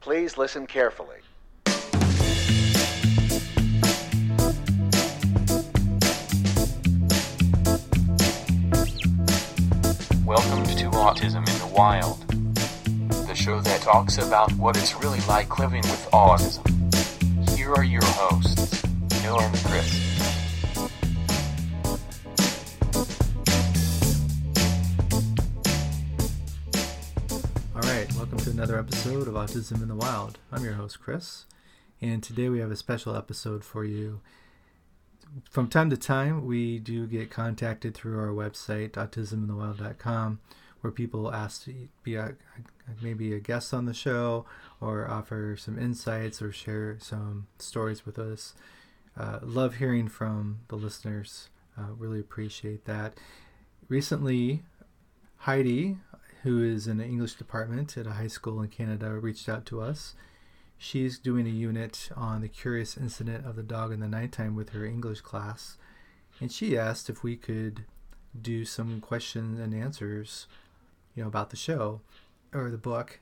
Please listen carefully. Welcome to Autism in the Wild, the show that talks about what it's really like living with autism. Here are your hosts, Noah and Chris. Another episode of Autism in the Wild. I'm your host, Chris, and today we have a special episode for you. From time to time, we do get contacted through our website, autisminthewild.com, where people ask to be a, maybe a guest on the show or offer some insights or share some stories with us. Uh, love hearing from the listeners. Uh, really appreciate that. Recently, Heidi, who is in the English department at a high school in Canada, reached out to us. She's doing a unit on the curious incident of the dog in the nighttime with her English class, and she asked if we could do some questions and answers, you know, about the show or the book.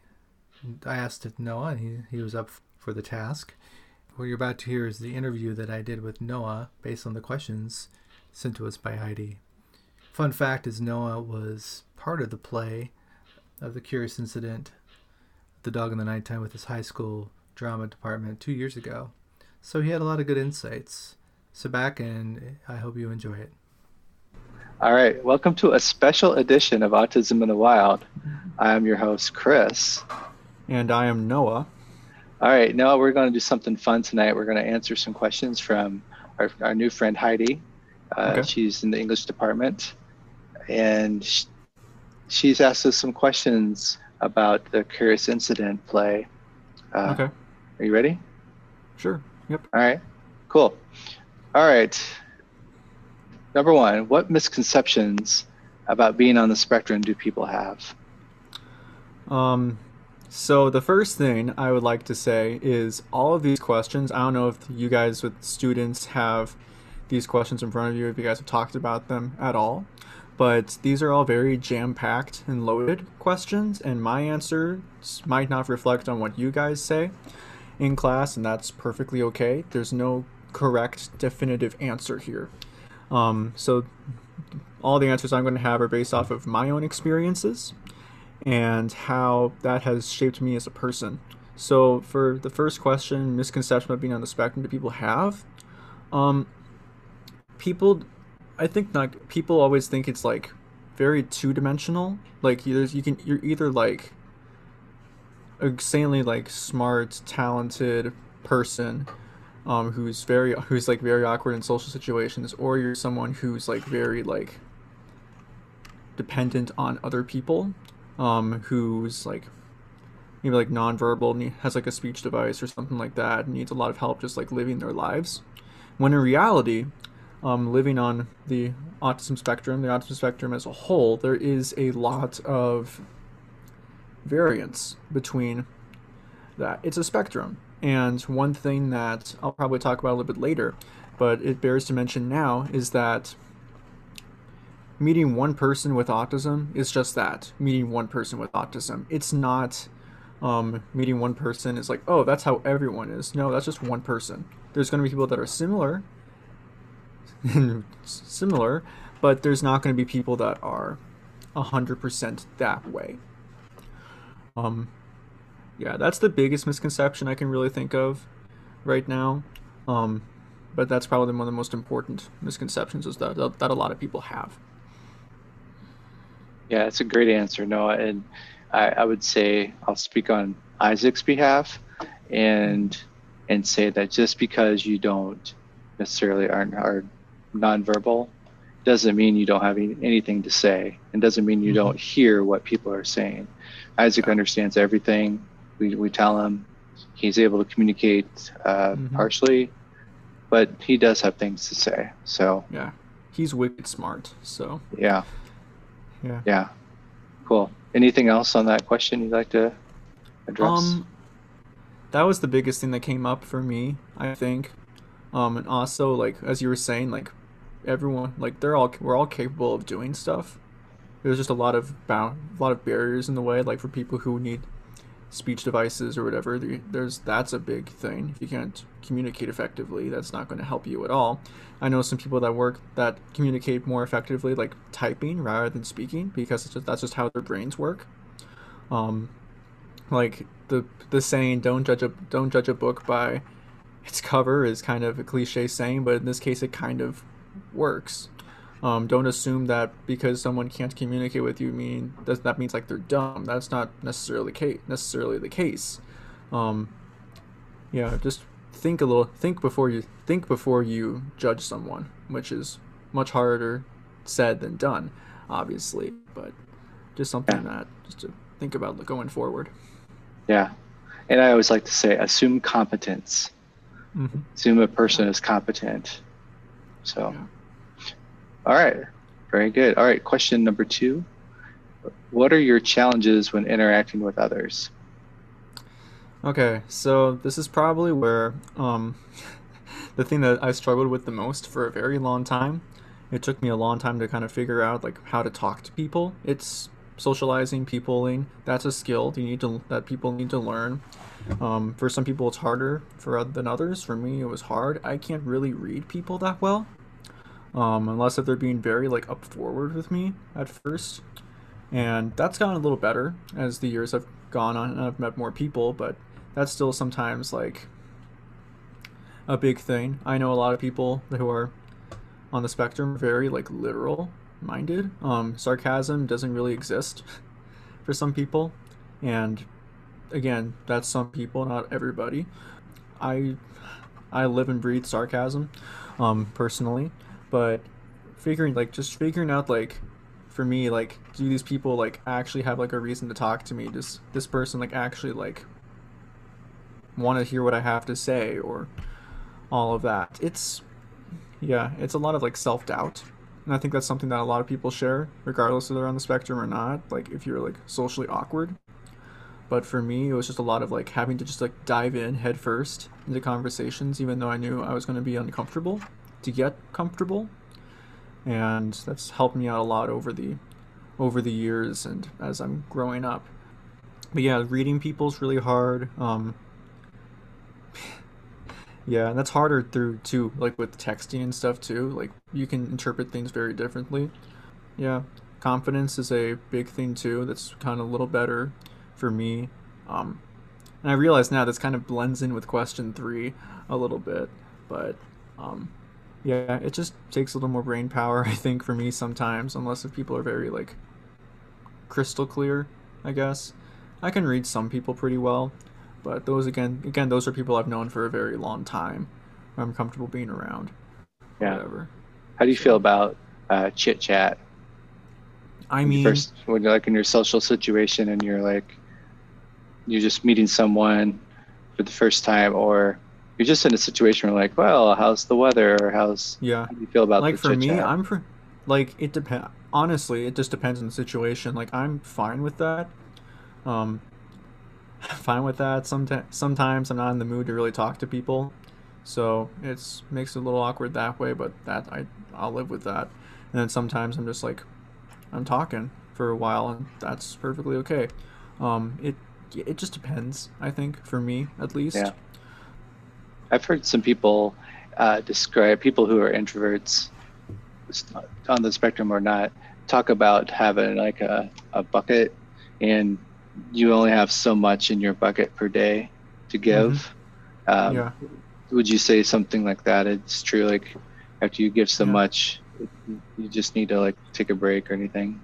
I asked Noah, and he, he was up for the task. What you're about to hear is the interview that I did with Noah based on the questions sent to us by Heidi. Fun fact is Noah was part of the play of the curious incident, The Dog in the Nighttime, with his high school drama department two years ago. So he had a lot of good insights. Sit back and I hope you enjoy it. All right, welcome to a special edition of Autism in the Wild. I am your host, Chris. And I am Noah. All right, Noah, we're going to do something fun tonight. We're going to answer some questions from our, our new friend Heidi. Uh, Okay. She's in the English department, and sh- she's asked us some questions about the Curious Incident play. Uh, Okay, Are you ready? sure. Yep. All right, cool. All right. Number one, what misconceptions about being on the spectrum do people have? Um, so the first thing I would like to say is all of these questions. I don't know if you guys with students have these questions in front of you, if you guys have talked about them at all, but these are all very jam-packed and loaded questions, and my answers might not reflect on what you guys say in class, and that's perfectly okay. There's no correct, definitive answer here. Um, so all the answers I'm going to have are based off of my own experiences and how that has shaped me as a person. So, for the first question, misconception of being on the spectrum do people have? Um, people, I think like people always think it's like very two dimensional. Like either you can you're either like insanely like smart, talented person um, who's very who's like very awkward in social situations, or you're someone who's like very like dependent on other people um, who's like maybe like nonverbal and has like a speech device or something like that and needs a lot of help just like living their lives when in reality um, living on the autism spectrum the autism spectrum as a whole there is a lot of variance between that. It's a spectrum. And one thing that i'll probably talk about a little bit later but it bears to mention now is that meeting one person with autism is just that meeting one person with autism. It's not um, meeting one person is like oh that's how everyone is. No that's just one person. There's going to be people that are similar similar but there's not going to be people that are 100% that way um, yeah that's the biggest misconception i can really think of right now um, but that's probably one of the most important misconceptions is that that a lot of people have Yeah, it's a great answer, Noah. And I, I would say I'll speak on Isaac's behalf and and say that just because you don't necessarily aren't are nonverbal doesn't mean you don't have any, anything to say and doesn't mean you don't hear what people are saying. Isaac understands everything. We, we tell him he's able to communicate uh, Mhm. partially, but he does have things to say. So Yeah, he's wicked smart. So yeah, yeah. yeah, cool. Anything else on that question you'd like to address? Um, that was the biggest thing that came up for me. I think. Um, and also like as you were saying, like everyone, like they're all we're all capable of doing stuff. There's just a lot of bound, a lot of barriers in the way, like for people who need speech devices or whatever. There's that's a big thing. If you can't communicate effectively, that's not going to help you at all. I know some people that work that communicate more effectively, like typing rather than speaking, because just, that's just how their brains work. Um, like the the saying, "Don't judge a don't judge a book by its cover," is kind of a cliche saying, but in this case, it kind of works. Um, don't assume that because someone can't communicate with you mean that that means like they're dumb. That's not necessarily case, necessarily the case. Um, yeah, just think a little. Think before you think before you judge someone, which is much harder said than done, obviously. But just something yeah. that just to think about going forward. Yeah, and I always like to say, assume competence. Mm-hmm. Assume a person is competent. So. Yeah. All right. Very good. All right. Question number two What are your challenges when interacting with others? Okay. So this is probably where um, the thing that I struggled with the most for a very long time. It took me a long time to kind of figure out like how to talk to people. It's socializing, peopling. That's a skill you need to that people need to learn. Um, for some people, it's harder for than others. For me, it was hard. I can't really read people that well um, unless if they're being very like up forward with me at first. And that's gotten a little better as the years have gone on and I've met more people, but that's still sometimes like a big thing. I know a lot of people who are on the spectrum very like literal minded. Um, sarcasm doesn't really exist for some people, and again, that's some people, not everybody. I I live and breathe sarcasm, um, personally, but figuring like just figuring out like for me like do these people like actually have like a reason to talk to me? Does this person like actually like want to hear what i have to say or all of that? It's yeah it's a lot of like self-doubt. And i think that's something that a lot of people share regardless if they're on the spectrum or not like if you're like socially awkward but for me it was just a lot of like having to just like dive in head first into conversations even though i knew i was going to be uncomfortable to get comfortable, and that's helped me out a lot over the over the years and as I'm growing up. But yeah, reading people's really hard. Um, yeah, and that's harder through too, like with texting and stuff too. Like you can interpret things very differently. Yeah, confidence is a big thing too. That's kind of a little better for me. Um, and I realize now this kind of blends in with question three a little bit, but um, yeah, it just takes a little more brain power, I think, for me sometimes, unless if people are very like crystal clear, I guess. I can read some people pretty well, but those again, again, those are people I've known for a very long time. I'm comfortable being around. Yeah. Whatever. How do you feel about uh, chit chat? I mean, first when you're like in your social situation and you're like, you're just meeting someone for the first time, or you're just in a situation where like, well, how's the weather or how's yeah? How do you feel about the situation like for me? I'm for like it depends. Honestly, it just depends on the situation. Like I'm fine with that. Um, fine with that. Sometimes sometimes I'm not in the mood to really talk to people, so it's makes it a little awkward that way. But that I I'll live with that. And then sometimes I'm just like, I'm talking for a while, and that's perfectly okay. Um, it it just depends. I think for me at least. Yeah. I've heard some people uh, describe people who are introverts on the spectrum or not talk about having like a, a bucket and you only have so much in your bucket per day to give. Mm-hmm. Um, yeah. Would you say something like that? It's true. Like after you give so yeah. much, you just need to like take a break or anything.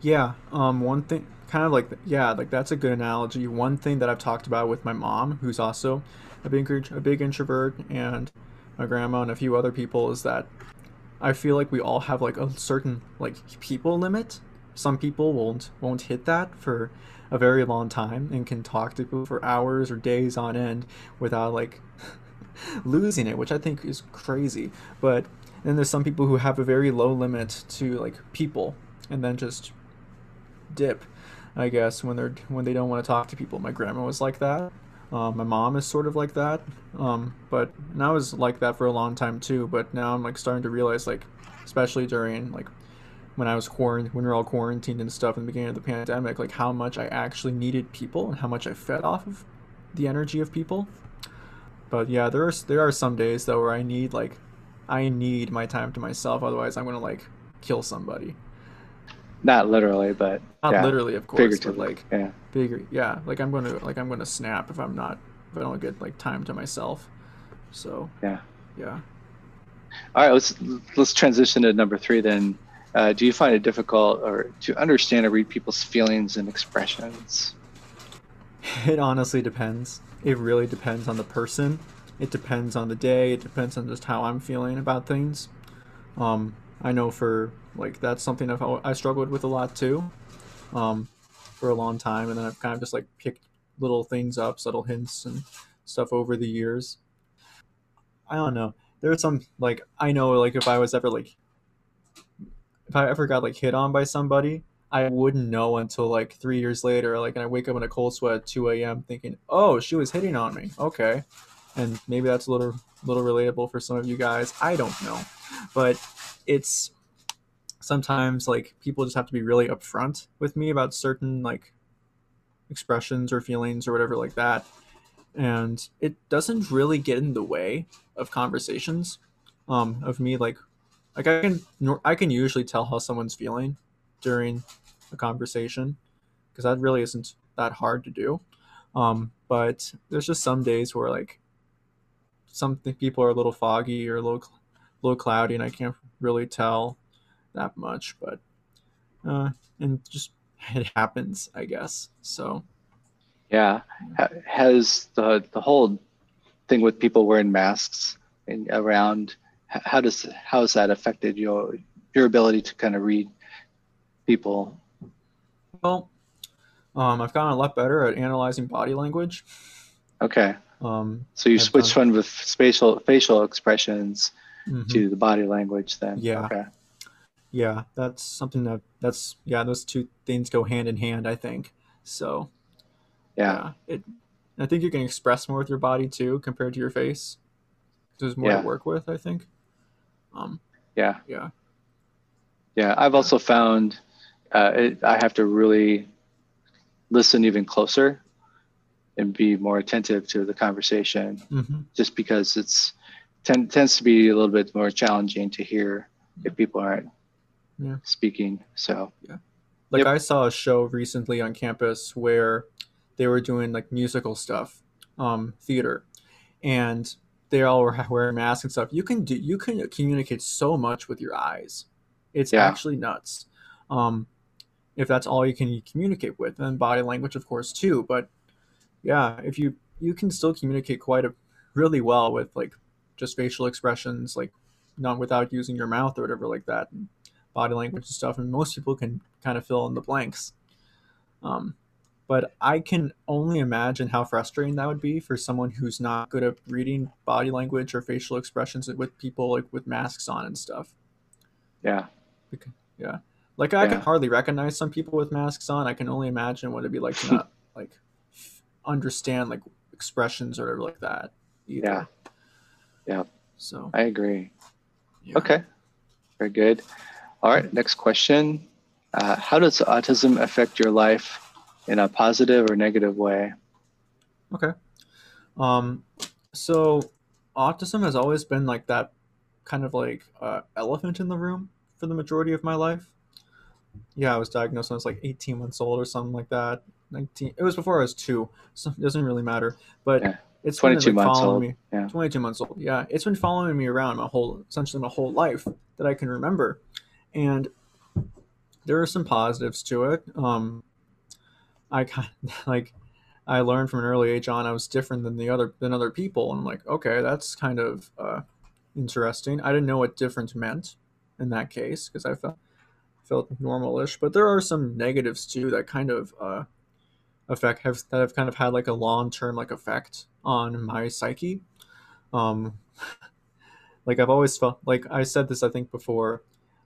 Yeah. Um. One thing, kind of like yeah, like that's a good analogy. One thing that I've talked about with my mom, who's also a big a big introvert, and my grandma and a few other people is that I feel like we all have like a certain like people limit. Some people won't won't hit that for a very long time and can talk to people for hours or days on end without like losing it, which I think is crazy. But then there's some people who have a very low limit to like people and then just dip, I guess, when they're when they don't want to talk to people. My grandma was like that. Uh, my mom is sort of like that, um, but and I was like that for a long time too. But now I'm like starting to realize, like, especially during like when I was quarant when we are all quarantined and stuff in the beginning of the pandemic, like how much I actually needed people and how much I fed off of the energy of people. But yeah, there are there are some days though where I need like I need my time to myself, otherwise I'm gonna like kill somebody. Not literally, but Not yeah, literally, of course, figuratively. like yeah. bigger. Yeah, like I'm gonna like I'm gonna snap if I'm not if I don't get like time to myself. So Yeah. yeah. All right, let's let's transition to number three then. Uh, do you find it difficult or to understand or read people's feelings and expressions? It honestly depends. It really depends on the person. It depends on the day. It depends on just how I'm feeling about things. Um, I know for like that's something I've I struggled with a lot too, um, for a long time, and then I've kind of just like picked little things up, subtle hints and stuff over the years. I don't know. There are some like I know like if I was ever like if I ever got like hit on by somebody, I wouldn't know until like three years later. Like, and I wake up in a cold sweat at 2 a.m. thinking, oh, she was hitting on me. Okay. And maybe that's a little, little relatable for some of you guys. I don't know. But it's sometimes like people just have to be really upfront with me about certain like expressions or feelings or whatever like that. And it doesn't really get in the way of conversations um, of me like like I can I can usually tell how someone's feeling during a conversation because that really isn't that hard to do. Um, but there's just some days where like some people are a little foggy or a little cl- little cloudy, and I can't really tell that much. But uh, and just it happens, I guess. So Yeah. Ha- Has the the whole thing with people wearing masks and around how does how has that affected your your ability to kind of read people? well, um, I've gotten a lot better at analyzing body language. Okay. Um, So you I've switched done- one with spatial facial expressions mhm. to the body language then. Yeah. Okay. yeah that's something that that's yeah those two things go hand in hand i think so Yeah. it i think you can express more with your body too compared to your face there's more Yeah. to work with i think um Yeah. yeah Yeah. I've also found uh, it, I have to really listen even closer and be more attentive to the conversation hmm just because it's tend, tends to be a little bit more challenging to hear if people aren't Yeah. speaking. So like Yep. i saw a show recently on campus where they were doing like musical stuff um theater and they all were wearing masks and stuff you can do you can communicate so much with your eyes it's Yeah. actually nuts um if that's all you can communicate with and body language of course too but yeah if you you can still communicate quite a really well with like just facial expressions like not without using your mouth or whatever like that and body language and stuff and most people can kind of fill in the blanks um, but i can only imagine how frustrating that would be for someone who's not good at reading body language or facial expressions with people like with masks on and stuff yeah, Yeah. like i can hardly recognize some people with masks on i can only imagine what it'd be like to not like understand like expressions or whatever like that either. Yeah. Yeah. so I agree. yeah. Okay, very good. All right, next question. Uh, how does autism affect your life in a positive or negative way? Okay. Um, so autism has always been like that kind of like uh, elephant in the room for the majority of my life. Yeah, I was diagnosed when I was like 18 months old or something like that. 19. It was before I was two, so it doesn't really matter. But Yeah. It's been 22 like, months following old, me. yeah. 22 months old. Yeah, it's been following me around my whole, essentially my whole life that I can remember, and there are some positives to it. Um, I kind of, like I learned from an early age on I was different than the other than other people, and I'm like, okay, that's kind of uh, interesting. I didn't know what different meant in that case because I felt felt normalish, but there are some negatives too that kind of uh, affect have that have kind of had like a long term like effect on my psyche. Um, like I've always felt like I said this I think before,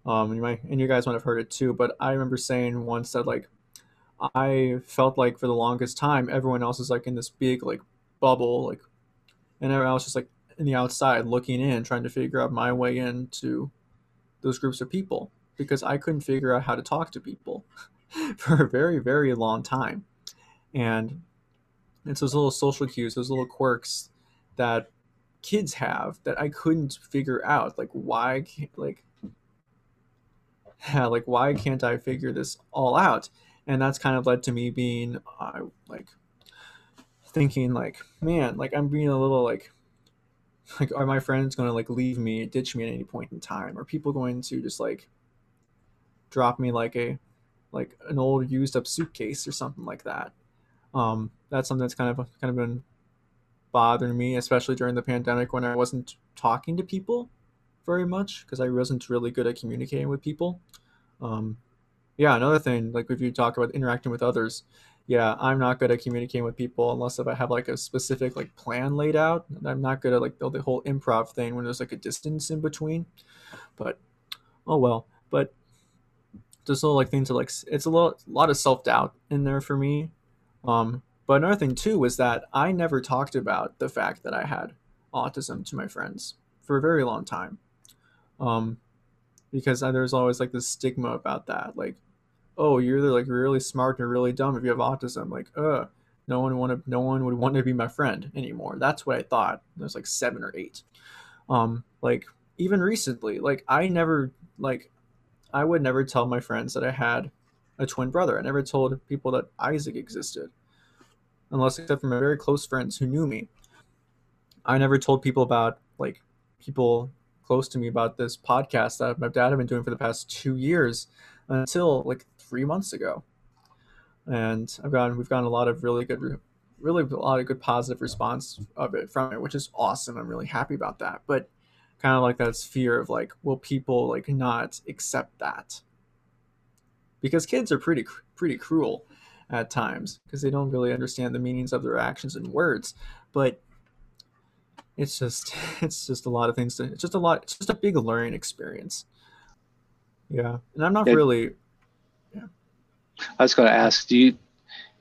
um, you might and you guys might have heard it too, but I remember saying once that like I felt like for the longest time everyone else is like in this big like bubble like and I was just like in the outside looking in trying to figure out my way into those groups of people because I couldn't figure out how to talk to people for a very, very long time. And it's those little social cues, those little quirks that kids have that I couldn't figure out. Like why can't like yeah, like why can't I figure this all out? And that's kind of led to me being uh, like thinking like, man, like I'm being a little like like are my friends going to like leave me, ditch me at any point in time? Are people going to just like drop me like a like an old used up suitcase or something like that? Um, that's something that's kind of kind of been bothering me, especially during the pandemic when I wasn't talking to people very much because I wasn't really good at communicating with people. Um, yeah, another thing, like if you talk about interacting with others, yeah, I'm not good at communicating with people unless if I have like a specific like plan laid out. I'm not good at like the, whole improv thing when there's like a distance in between. But oh well. But just little like things are like it's a lot, a lot of self doubt in there for me. Um, but another thing too was that I never talked about the fact that I had autism to my friends for a very long time. Um, because there's always like this stigma about that, like, oh, you're either like really smart or really dumb if you have autism. Like, uh, no one want no one would want to be my friend anymore. That's what I thought. There's like seven or eight. Um, like even recently, like I never like, I would never tell my friends that I had a twin brother. I never told people that Isaac existed, unless except for my very close friends who knew me. I never told people about like people close to me about this podcast that my dad had been doing for the past two years until like three months ago. And I've gotten we've gotten a lot of really good, really a lot of good positive response of it from it, which is awesome. I'm really happy about that. But kind of like that's fear of like, will people like not accept that? Because kids are pretty pretty cruel at times because they don't really understand the meanings of their actions and words. But it's just it's just a lot of things to, it's just a lot it's just a big learning experience yeah and i'm not Yeah. really I was going to ask, do you,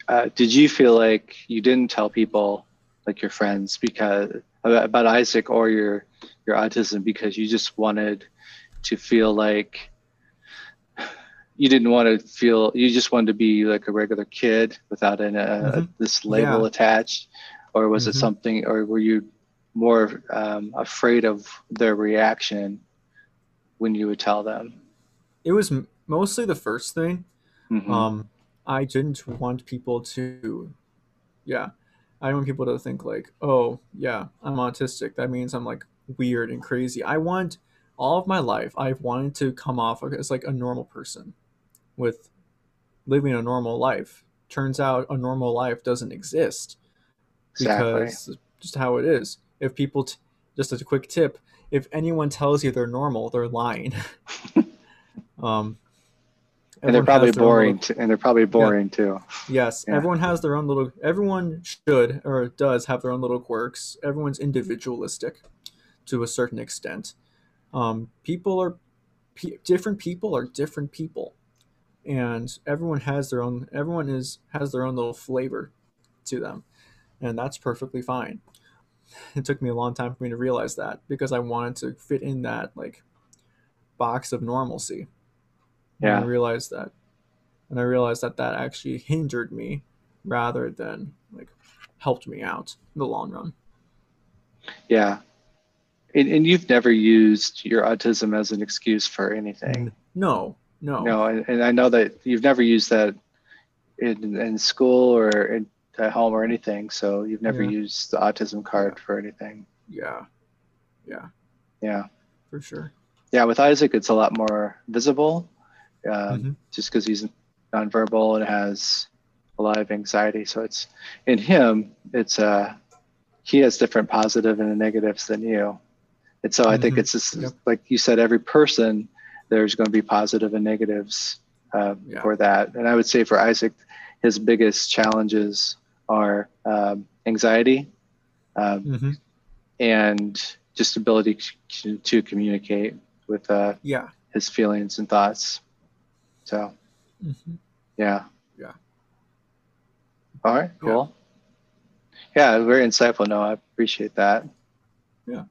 uh, did you feel like you didn't tell people, like your friends, because about, about Isaac or your your autism because you just wanted to feel like you didn't want to feel you just wanted to be like a regular kid without an, uh, Mhm. this label Yeah. attached, or was it Mhm. something, or were you more um, afraid of their reaction when you would tell them? it was m- mostly the first thing Mhm. um i didn't want people to yeah i want people to think like oh yeah i'm autistic that means i'm like weird and crazy i want all of my life i've wanted to come off as like a normal person with living a normal life turns out a normal life doesn't exist exactly. because just how it is. If people, t- just as a quick tip, if anyone tells you they're normal, they're lying. um, and they're probably has their own boring little- too, and they're probably boring too yes, Yeah. everyone has their own little. Everyone should or does have their own little quirks. Everyone's individualistic to a certain extent. Um, people are pe- different. People are different people, and everyone has their own. Everyone is has their own little flavor to them, and that's perfectly fine. It took me a long time for me to realize that because I wanted to fit in that like box of normalcy. And I realized that, and I realized that that actually hindered me rather than like helped me out in the long run. yeah and, and you've never used your autism as an excuse for anything No, no, no and, and i know that you've never used that in, in school or in, at home or anything so you've never Yeah. used the autism card for anything yeah, yeah, yeah for sure. yeah with isaac it's a lot more visible um, Mhm. just because he's nonverbal and has a lot of anxiety so it's in him it's uh he has different positive and negatives than you and so i think Mhm. it's just Yep. like you said every person there's going to be positive and negatives uh, Yeah. for that and i would say for isaac his biggest challenges are um, anxiety um, hmm and just ability to, to communicate with uh, Yeah. his feelings and thoughts. So, hmm yeah. Yeah. All right, cool. Yeah, very insightful. No, I appreciate that. Yeah.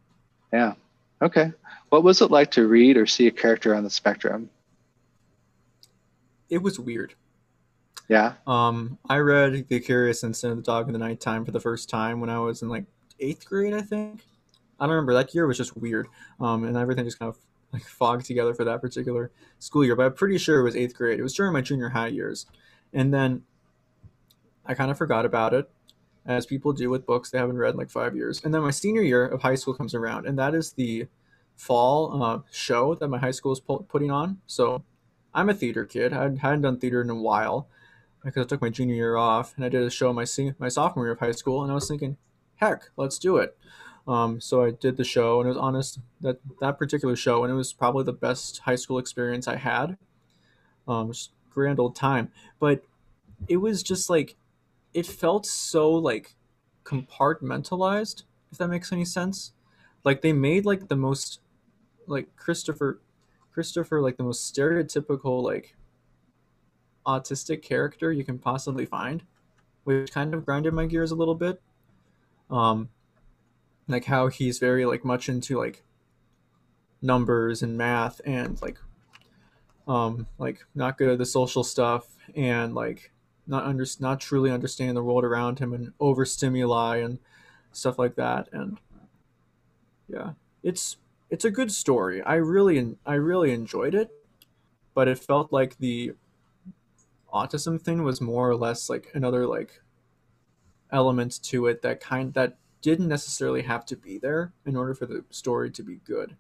Yeah. Okay. What was it like to read or see a character on the spectrum? it was weird. Yeah. Um, I read The Curious Incident of the Dog in the Nighttime for the first time when I was in like eighth grade, I think. I don't remember. That year was just weird. Um, and everything just kind of like fogged together for that particular school year. But I'm pretty sure it was eighth grade. It was during my junior high years. And then I kind of forgot about it, as people do with books they haven't read in like five years. And then my senior year of high school comes around, and that is the fall uh, show that my high school is pu- putting on. So I'm a theater kid. I hadn't done theater in a while because I took my junior year off, and I did a show my se- my sophomore year of high school, and I was thinking, heck, let's do it. Um, so I did the show, and it was honest that that particular show, and it was probably the best high school experience I had. Um, grand old time, but it was just like it felt so like compartmentalized, if that makes any sense. Like they made like the most like Christopher Christopher like the most stereotypical like autistic character you can possibly find, which kind of grinded my gears a little bit. Um like how he's very like much into like numbers and math and like um like not good at the social stuff and like not under not truly understanding the world around him and overstimuli and stuff like that and yeah it's it's a good story i really i really enjoyed it but it felt like the autism thing was more or less like another like element to it that kind that didn't necessarily have to be there in order for the story to be good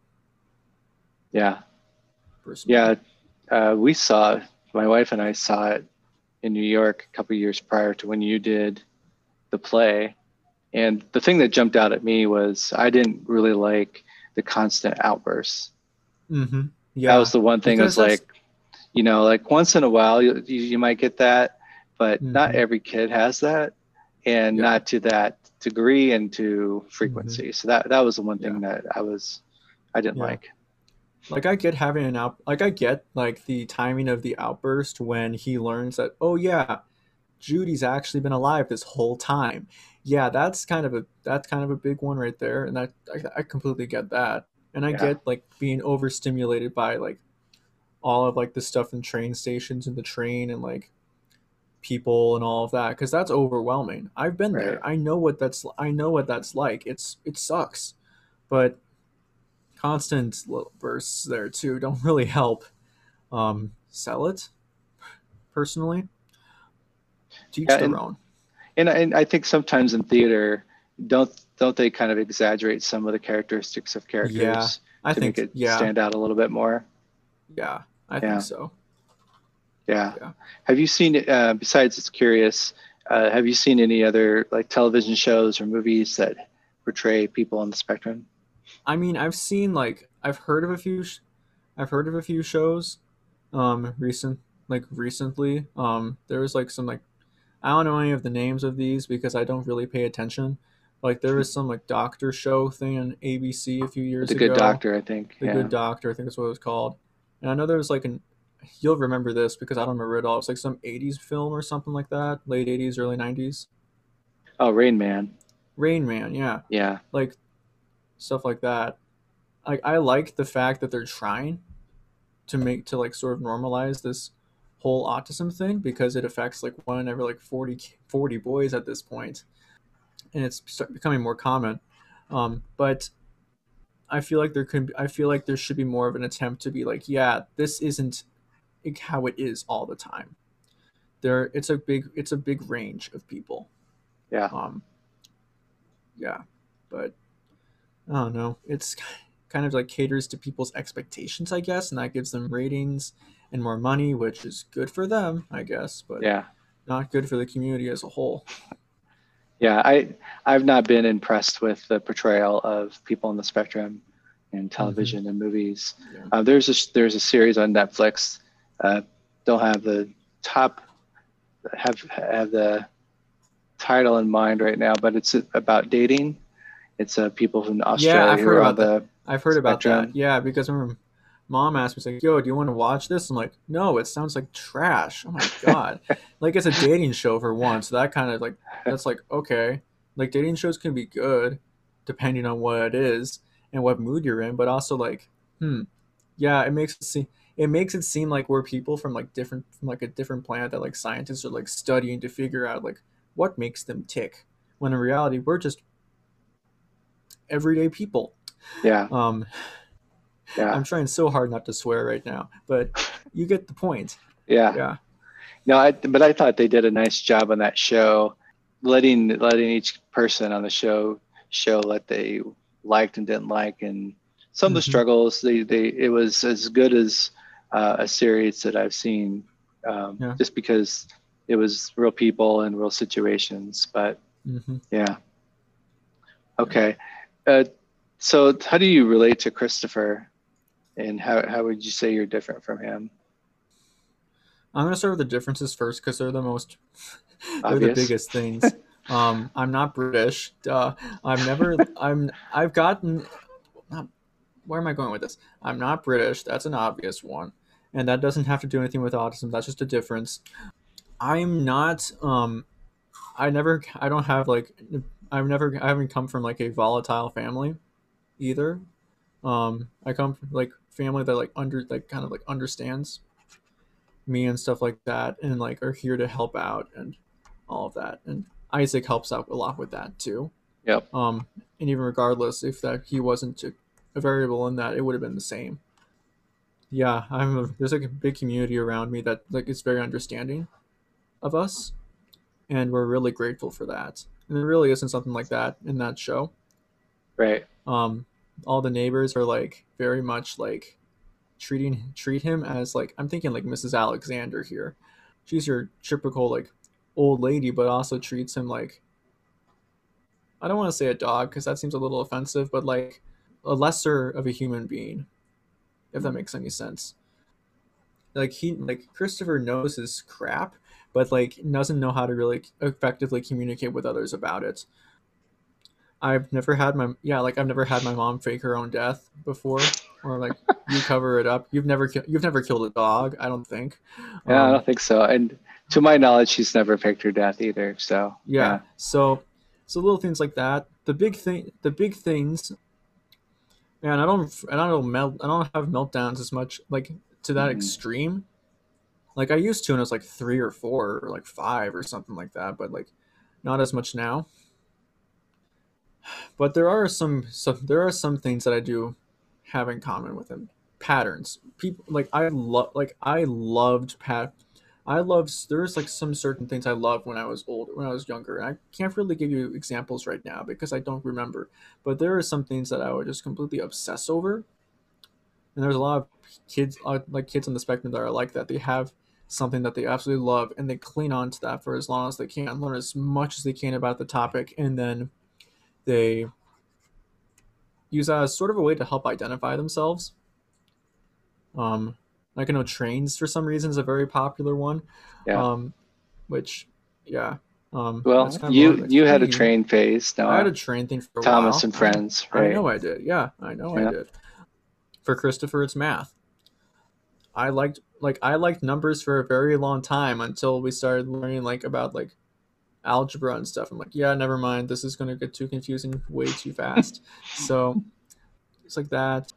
Yeah. personally. Yeah. Uh, we saw, my wife and I saw it in New York a couple years prior to when you did the play. And the thing that jumped out at me was I didn't really like the constant outbursts. mm-hmm. yeah That was the one thing. It was like, you know, like once in a while you, you, might get that, but not Mhm. every kid has that, and Yeah. not to that degree and to frequency. So that that was the one thing that I was, I didn't Yeah. like. Like I get having an out like I get like the timing of the outburst when he learns that oh yeah Judy's actually been alive this whole time. Yeah that's kind of a that's kind of a big one right there and that I, I completely get that. And I Yeah. get like being overstimulated by like all of like the stuff in train stations and the train and like people and all of that because that's overwhelming. I've been there. I know what that's I know what that's like. It's it sucks. But constant little bursts there too don't really help um, sell it personally. Teach Yeah, their and- own. And, and I think sometimes in theater, don't don't they kind of exaggerate some of the characteristics of characters Yeah, I to think make it yeah, stand out a little bit more? yeah, I Yeah. think so. Yeah. Yeah. Have you seen? Uh, besides, it's curious. Uh, have you seen any other like television shows or movies that portray people on the spectrum? I mean, I've seen like I've heard of a few, sh- I've heard of a few shows, um, recent like recently. Um, there was like some like I don't know any of the names of these because I don't really pay attention. Like there was some like doctor show thing on ABC a few years The ago. The Good Doctor, I think. The yeah. Good Doctor, I think that's what it was called. And I know there was like an, you'll remember this because I don't remember it all. It's like some 80s film or something like that, late 80s, early 90s. oh, Rain Man. Rain Man, yeah. Yeah. Like stuff like that. Like I like the fact that they're trying to make, to like sort of normalize this whole autism thing because it affects like one in every like 40, 40 boys at this. And it's start becoming more common. Um, but I feel like there could I feel like there should be more of an attempt to be like, yeah, this isn't how it is all the time. There it's a big it's a big range of people. Yeah. Um yeah. But I don't know. It's kind of like caters to people's expectations, I guess, and that gives them ratings and more money, which is good for them, I guess, but Yeah. not good for the community as a whole. Yeah. I I've not been impressed with the portrayal of people on the spectrum in television and movies. Yeah. Uh, there's a there's a series on Netflix. Uh, don't have the top have have the title in mind right now, but it's about dating. It's uh, people from Australia I've heard about the I've heard about that. Yeah, because remember mom asked me, she's like, yo, do you want to watch this? I'm like, no, it sounds like trash. Oh my God. like, it's a dating show for one. So that kind of like, that's like, okay. Like, dating shows can be good depending on what it is and what mood you're in, but also like, hmm, yeah, it makes it seem, it makes it seem like we're people from like different from like a different planet that like scientists are like studying to figure out like what makes them tick when in reality we're just everyday people Yeah. um Yeah. i'm trying so hard not to swear right now but you get the point Yeah. yeah No, I, but I thought they did a nice job on that show, letting letting each person on the show show what they liked and didn't like, and some of the Mhm. struggles. They they it was as good as uh, a series that I've seen, um, Yeah. just because it was real people and real situations. But hmm yeah, okay. Uh, so how do you relate to Christopher, and how how would you say you're different from him? i'm going to start with the differences first because they're the most they're the biggest things. Um i'm not british duh. I've never i'm i've gotten not, where am i going with this? I'm not british that's an obvious one. And that doesn't have to do anything with autism that's just a difference. I'm not um i never i don't have like i've never i haven't come from like a volatile family either. Um i come from like family that like under like kind of like understands me and stuff like that and like are here to help out and all of that. And isaac helps out a lot with that too. Yep. um and even regardless if that he wasn't a, a variable in that it would have been the same. Yeah i'm a, there's like a big community around me that like is very understanding of us. And we're really grateful for that and there really isn't something like that in that show. Right. um all the neighbors are like very much like treating treat him as like i'm thinking like mrs alexander here. She's your typical like old lady but also treats him like i don't want to say a dog because that seems a little offensive but like a lesser of a human being if that makes any sense. Like he like christopher knows his crap but like doesn't know how to really effectively communicate with others about it I've never had my yeah, like I've never had my mom fake her own death before, or like you cover it up. You've never you've never killed a dog, I don't think. Yeah, I Um, don't think so. And to my knowledge, she's never faked her death either. So yeah. So so little things like that. The big thing, the big things. Man, I don't I don't melt I don't have meltdowns as much like to that Mhm. extreme. Like I used to when I was like three or four or like five or something like that, but like not as much now. But there are some some there are some things that I do have in common with him. Patterns. People like I love like I loved pat I love there's like some certain things I loved when I was old when I was younger. And I can't really give you examples right now because I don't remember. But there are some things that I would just completely obsess over. And there's a lot of kids uh, like kids on the spectrum that are like that. They have something that they absolutely love and they cling on to that for as long as they can, learn as much as they can about the topic, and then they use that as sort of a way to help identify themselves. Um, like I know trains for some reason is a very popular one. Yeah. Um, which, yeah. Um, Well, kind of you you had a train phase. No, I had a train thing for a Thomas and Friends, I right? I know I did. Yeah, I know Yeah. I did. For Christopher, it's math. I liked like I liked numbers for a very long time until we started learning like about like algebra and stuff. I'm like, yeah, never mind. This is gonna get too confusing way too fast. so it's like that.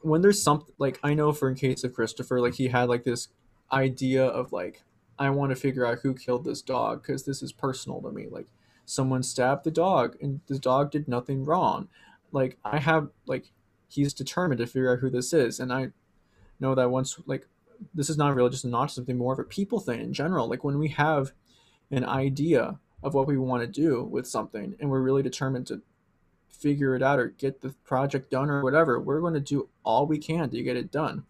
When there's something like I know for in case of Christopher, like he had like this idea of like I want to figure out who killed this dog because this is personal to me. Like someone stabbed the dog and the dog did nothing wrong. Like I have like he's determined to figure out who this is, and I know that once like this is not really just an autism thing, more of a people thing in general. Like when we have an idea of what we want to do with something, and we're really determined to figure it out or get the project done or whatever, we're going to do all we can to get it done.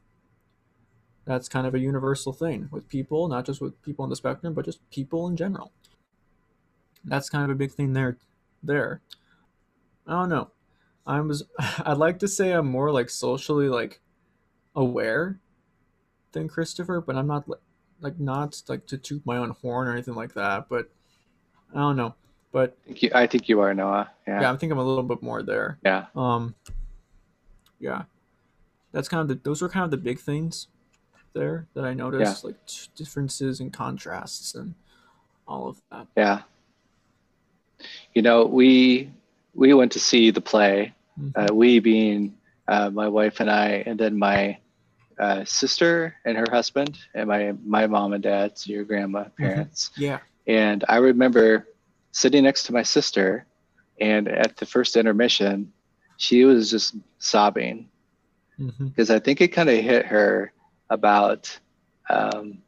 That's kind of a universal thing with people, not just with people on the spectrum, but just people in general. That's kind of a big thing there. There, I don't know. I was. I'd like to say I'm more like socially like aware than Christopher, but I'm not like not like to toot my own horn or anything like that. But I don't know. But I think you, I think you are Noah. yeah, Yeah. I think I'm a little bit more there. Yeah. Um, yeah, that's kind of the. Those were kind of the big things there that I noticed, like t- differences and contrasts and all of that. Yeah. You know, we we went to see the play. Mhm. Uh, we being uh, my wife and I, and then my uh, sister and her husband, and my my mom and dad, so your grandma parents. Yeah. And I remember sitting next to my sister, and at the first intermission, she was just sobbing because I think it kind of hit her about um,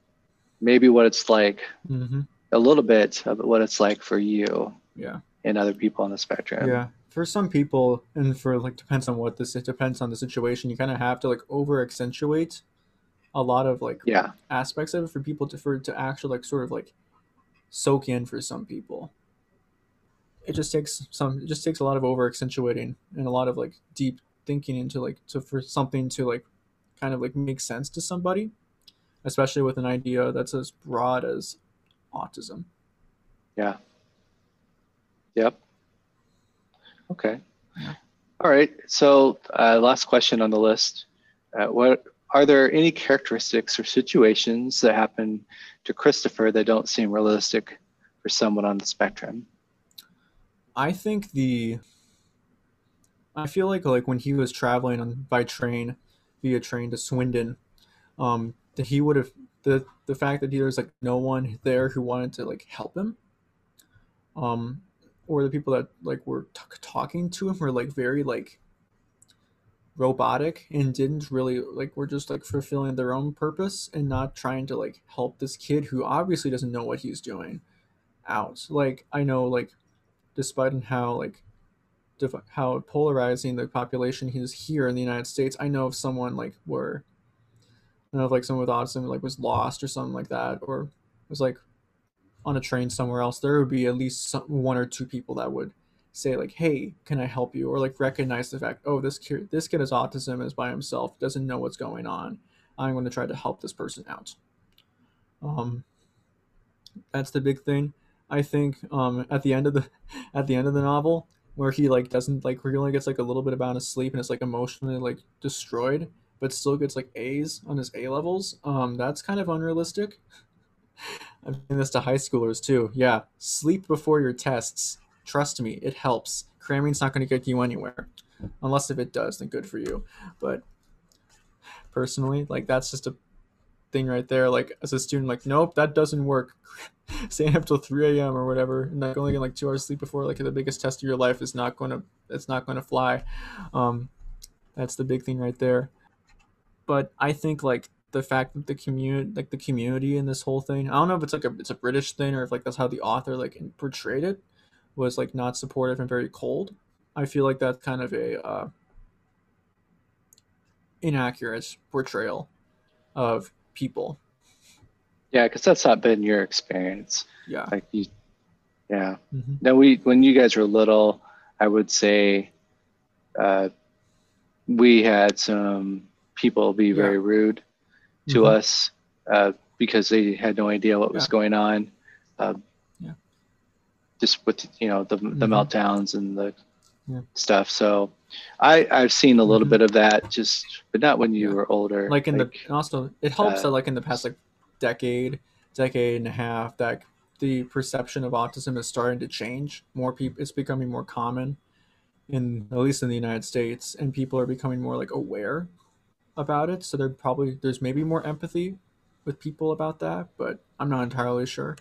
maybe what it's like hmm a little bit of what it's like for you Yeah. and other people on the spectrum. Yeah. For some people, and for like depends on what this it depends on the situation. You kind of have to like over accentuate a lot of like Yeah. aspects of it for people to for to actually like sort of like soak in for some people. It just takes some it just takes a lot of over accentuating and a lot of like deep thinking into like to for something to like kind of like make sense to somebody, especially with an idea that's as broad as autism. Yeah. Yep. Okay. Yeah. All right. So, uh, last question on the list: uh, What are there any characteristics or situations that happen to Christopher that don't seem realistic for someone on the spectrum? I think the I feel like like when he was traveling on by train via train to Swindon, um, that he would have the the fact that there was like no one there who wanted to like help him, um, or the people that like were t- talking to him were like very like robotic and didn't really like were just like fulfilling their own purpose and not trying to like help this kid who obviously doesn't know what he's doing out. Like I know like despite how like div- how polarizing the population is here in the United States, I know if someone like were, I know if like someone with autism like was lost or something like that, or was like on a train somewhere else, there would be at least some, one or two people that would say like, "Hey, can I help you?" or like recognize the fact, "Oh, this kid, this kid has autism, is by himself, doesn't know what's going on. I'm going to try to help this person out." Um, that's the big thing. I think um, at the end of the at the end of the novel where he like doesn't like where he only gets like a little bit amount of sleep and is like emotionally like destroyed, but still gets like A's on his A levels. Um, that's kind of unrealistic. I'm saying this to high schoolers too. Yeah, sleep before your tests. Trust me, it helps. Cramming's not going to get you anywhere, unless if it does, then good for you. But personally, like that's just a thing right there. Like as a student, like nope, that doesn't work. Staying up till 3 a.m. or whatever, and like only getting like two hours sleep before like the biggest test of your life is not going to it's not going to fly. Um, that's the big thing right there. But I think like the fact that the community like the community in this whole thing, I don't know if it's like a it's a British thing or if like that's how the author like portrayed it was like not supportive and very cold. I feel like that's kind of a uh, inaccurate portrayal of people. Yeah, because that's not been your experience. Yeah. Like you, yeah. Mhm. No, we when you guys were little, I would say, uh, we had some people be very Yeah. rude to Mhm. us uh, because they had no idea what was going on. Uh, Yeah. Just with you know the the Mhm. meltdowns and the Yeah. stuff. So, I I've seen a little Mhm. bit of that, just but not when you Yeah. were older. like in the also it helps uh, that like in the past like decade decade and a half that the perception of autism is starting to change more people it's becoming more common in at least in the united states and people are becoming more like aware about it so there probably there's maybe more empathy with people about that but i'm not entirely sure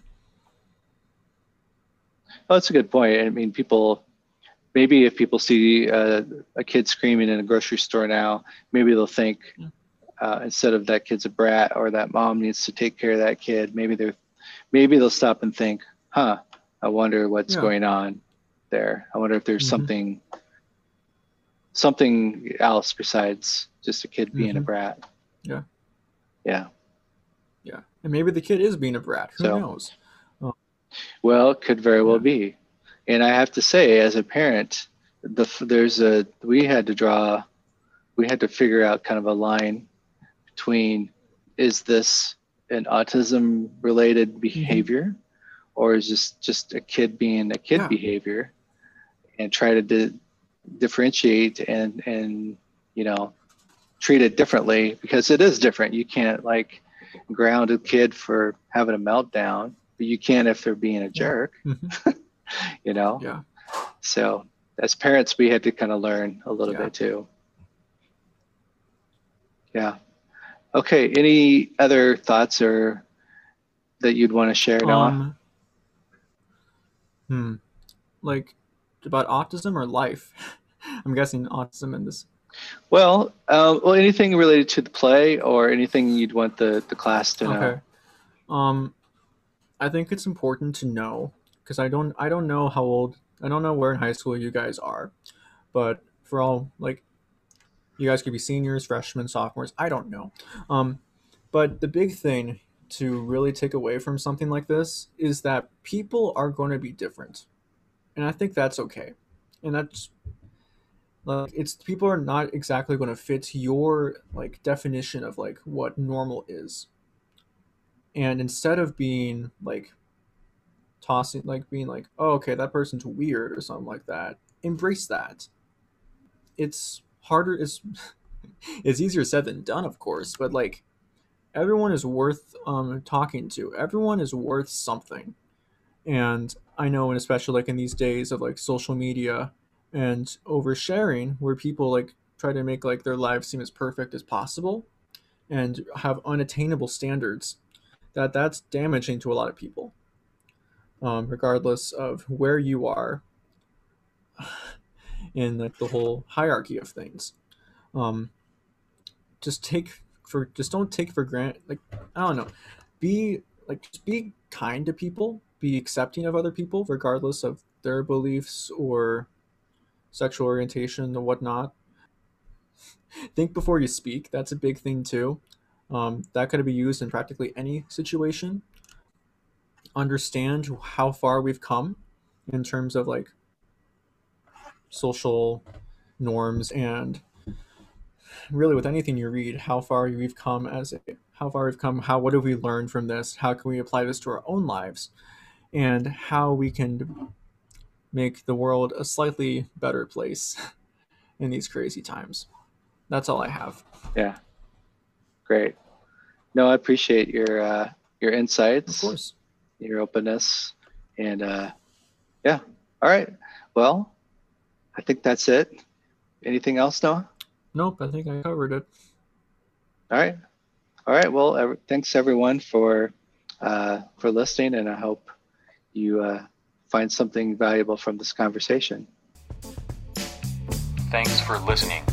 Oh, that's a good point. I mean, people maybe if people see uh, a kid screaming in a grocery store now, maybe they'll think Yeah. uh, instead of that kid's a brat or that mom needs to take care of that kid, maybe they're maybe they'll stop and think, huh, I wonder what's Yeah. going on there. I wonder if there's Mhm. something something else besides just a kid being a Mhm. brat. Yeah. Yeah. yeah and maybe the kid is being a brat who So- knows Well, it could very well Yeah. be. And I have to say, as a parent, the there's a we had to draw, we had to figure out kind of a line between is this an autism related behavior, or is this just a kid being a kid Yeah. behavior, and try to di- differentiate and and you know treat it differently because it is different. You can't like ground a kid for having a meltdown, but you can if they're being a jerk, Mhm. you know? yeah So as parents, we had to kind of learn a little Yeah. bit too. Yeah. Okay. Any other thoughts or that you'd want to share, Noah? Um, hmm. Like about autism or life? I'm guessing autism in this. well, um, well, anything related to the play or anything you'd want the, the class to know. Okay. Um, I think it's important to know because I don't I don't know how old I don't know where in high school you guys are, but for all like you guys could be seniors, freshmen, sophomores. I don't know. Um, but the big thing to really take away from something like this is that people are going to be different, and I think that's okay. And that's like it's people are not exactly going to fit your like definition of like what normal is. And instead of being like tossing like being like oh okay that person's weird or something like that embrace that. It's harder it's it's easier said than done of course but like everyone is worth um talking to. Everyone is worth something. And i know and especially like in these days of like social media and oversharing where people like try to make like their lives seem as perfect as possible and have unattainable standards that that's damaging to a lot of people. Um, regardless of where you are in like the whole hierarchy of things. Um, just take for just don't take for granted like i don't know. Be like just be kind to people be accepting of other people regardless of their beliefs or sexual orientation and whatnot. Think before you speak that's a big thing too. Um, that could be used in practically any situation. Understand how far we've come in terms of like social norms and really with anything you read, how far we've come as a how far we've come, how what have we learned from this, how can we apply this to our own lives, and how we can make the world a slightly better place in these crazy times. That's all I have. Yeah. Great. No, I appreciate your uh, your insights, Of course. your openness, and uh, yeah. All right. Well, I think that's it. Anything else, Noah? Nope, I think I covered it. All right. All right. Well, thanks everyone for uh, for listening, and I hope you uh, find something valuable from this conversation. Thanks for listening.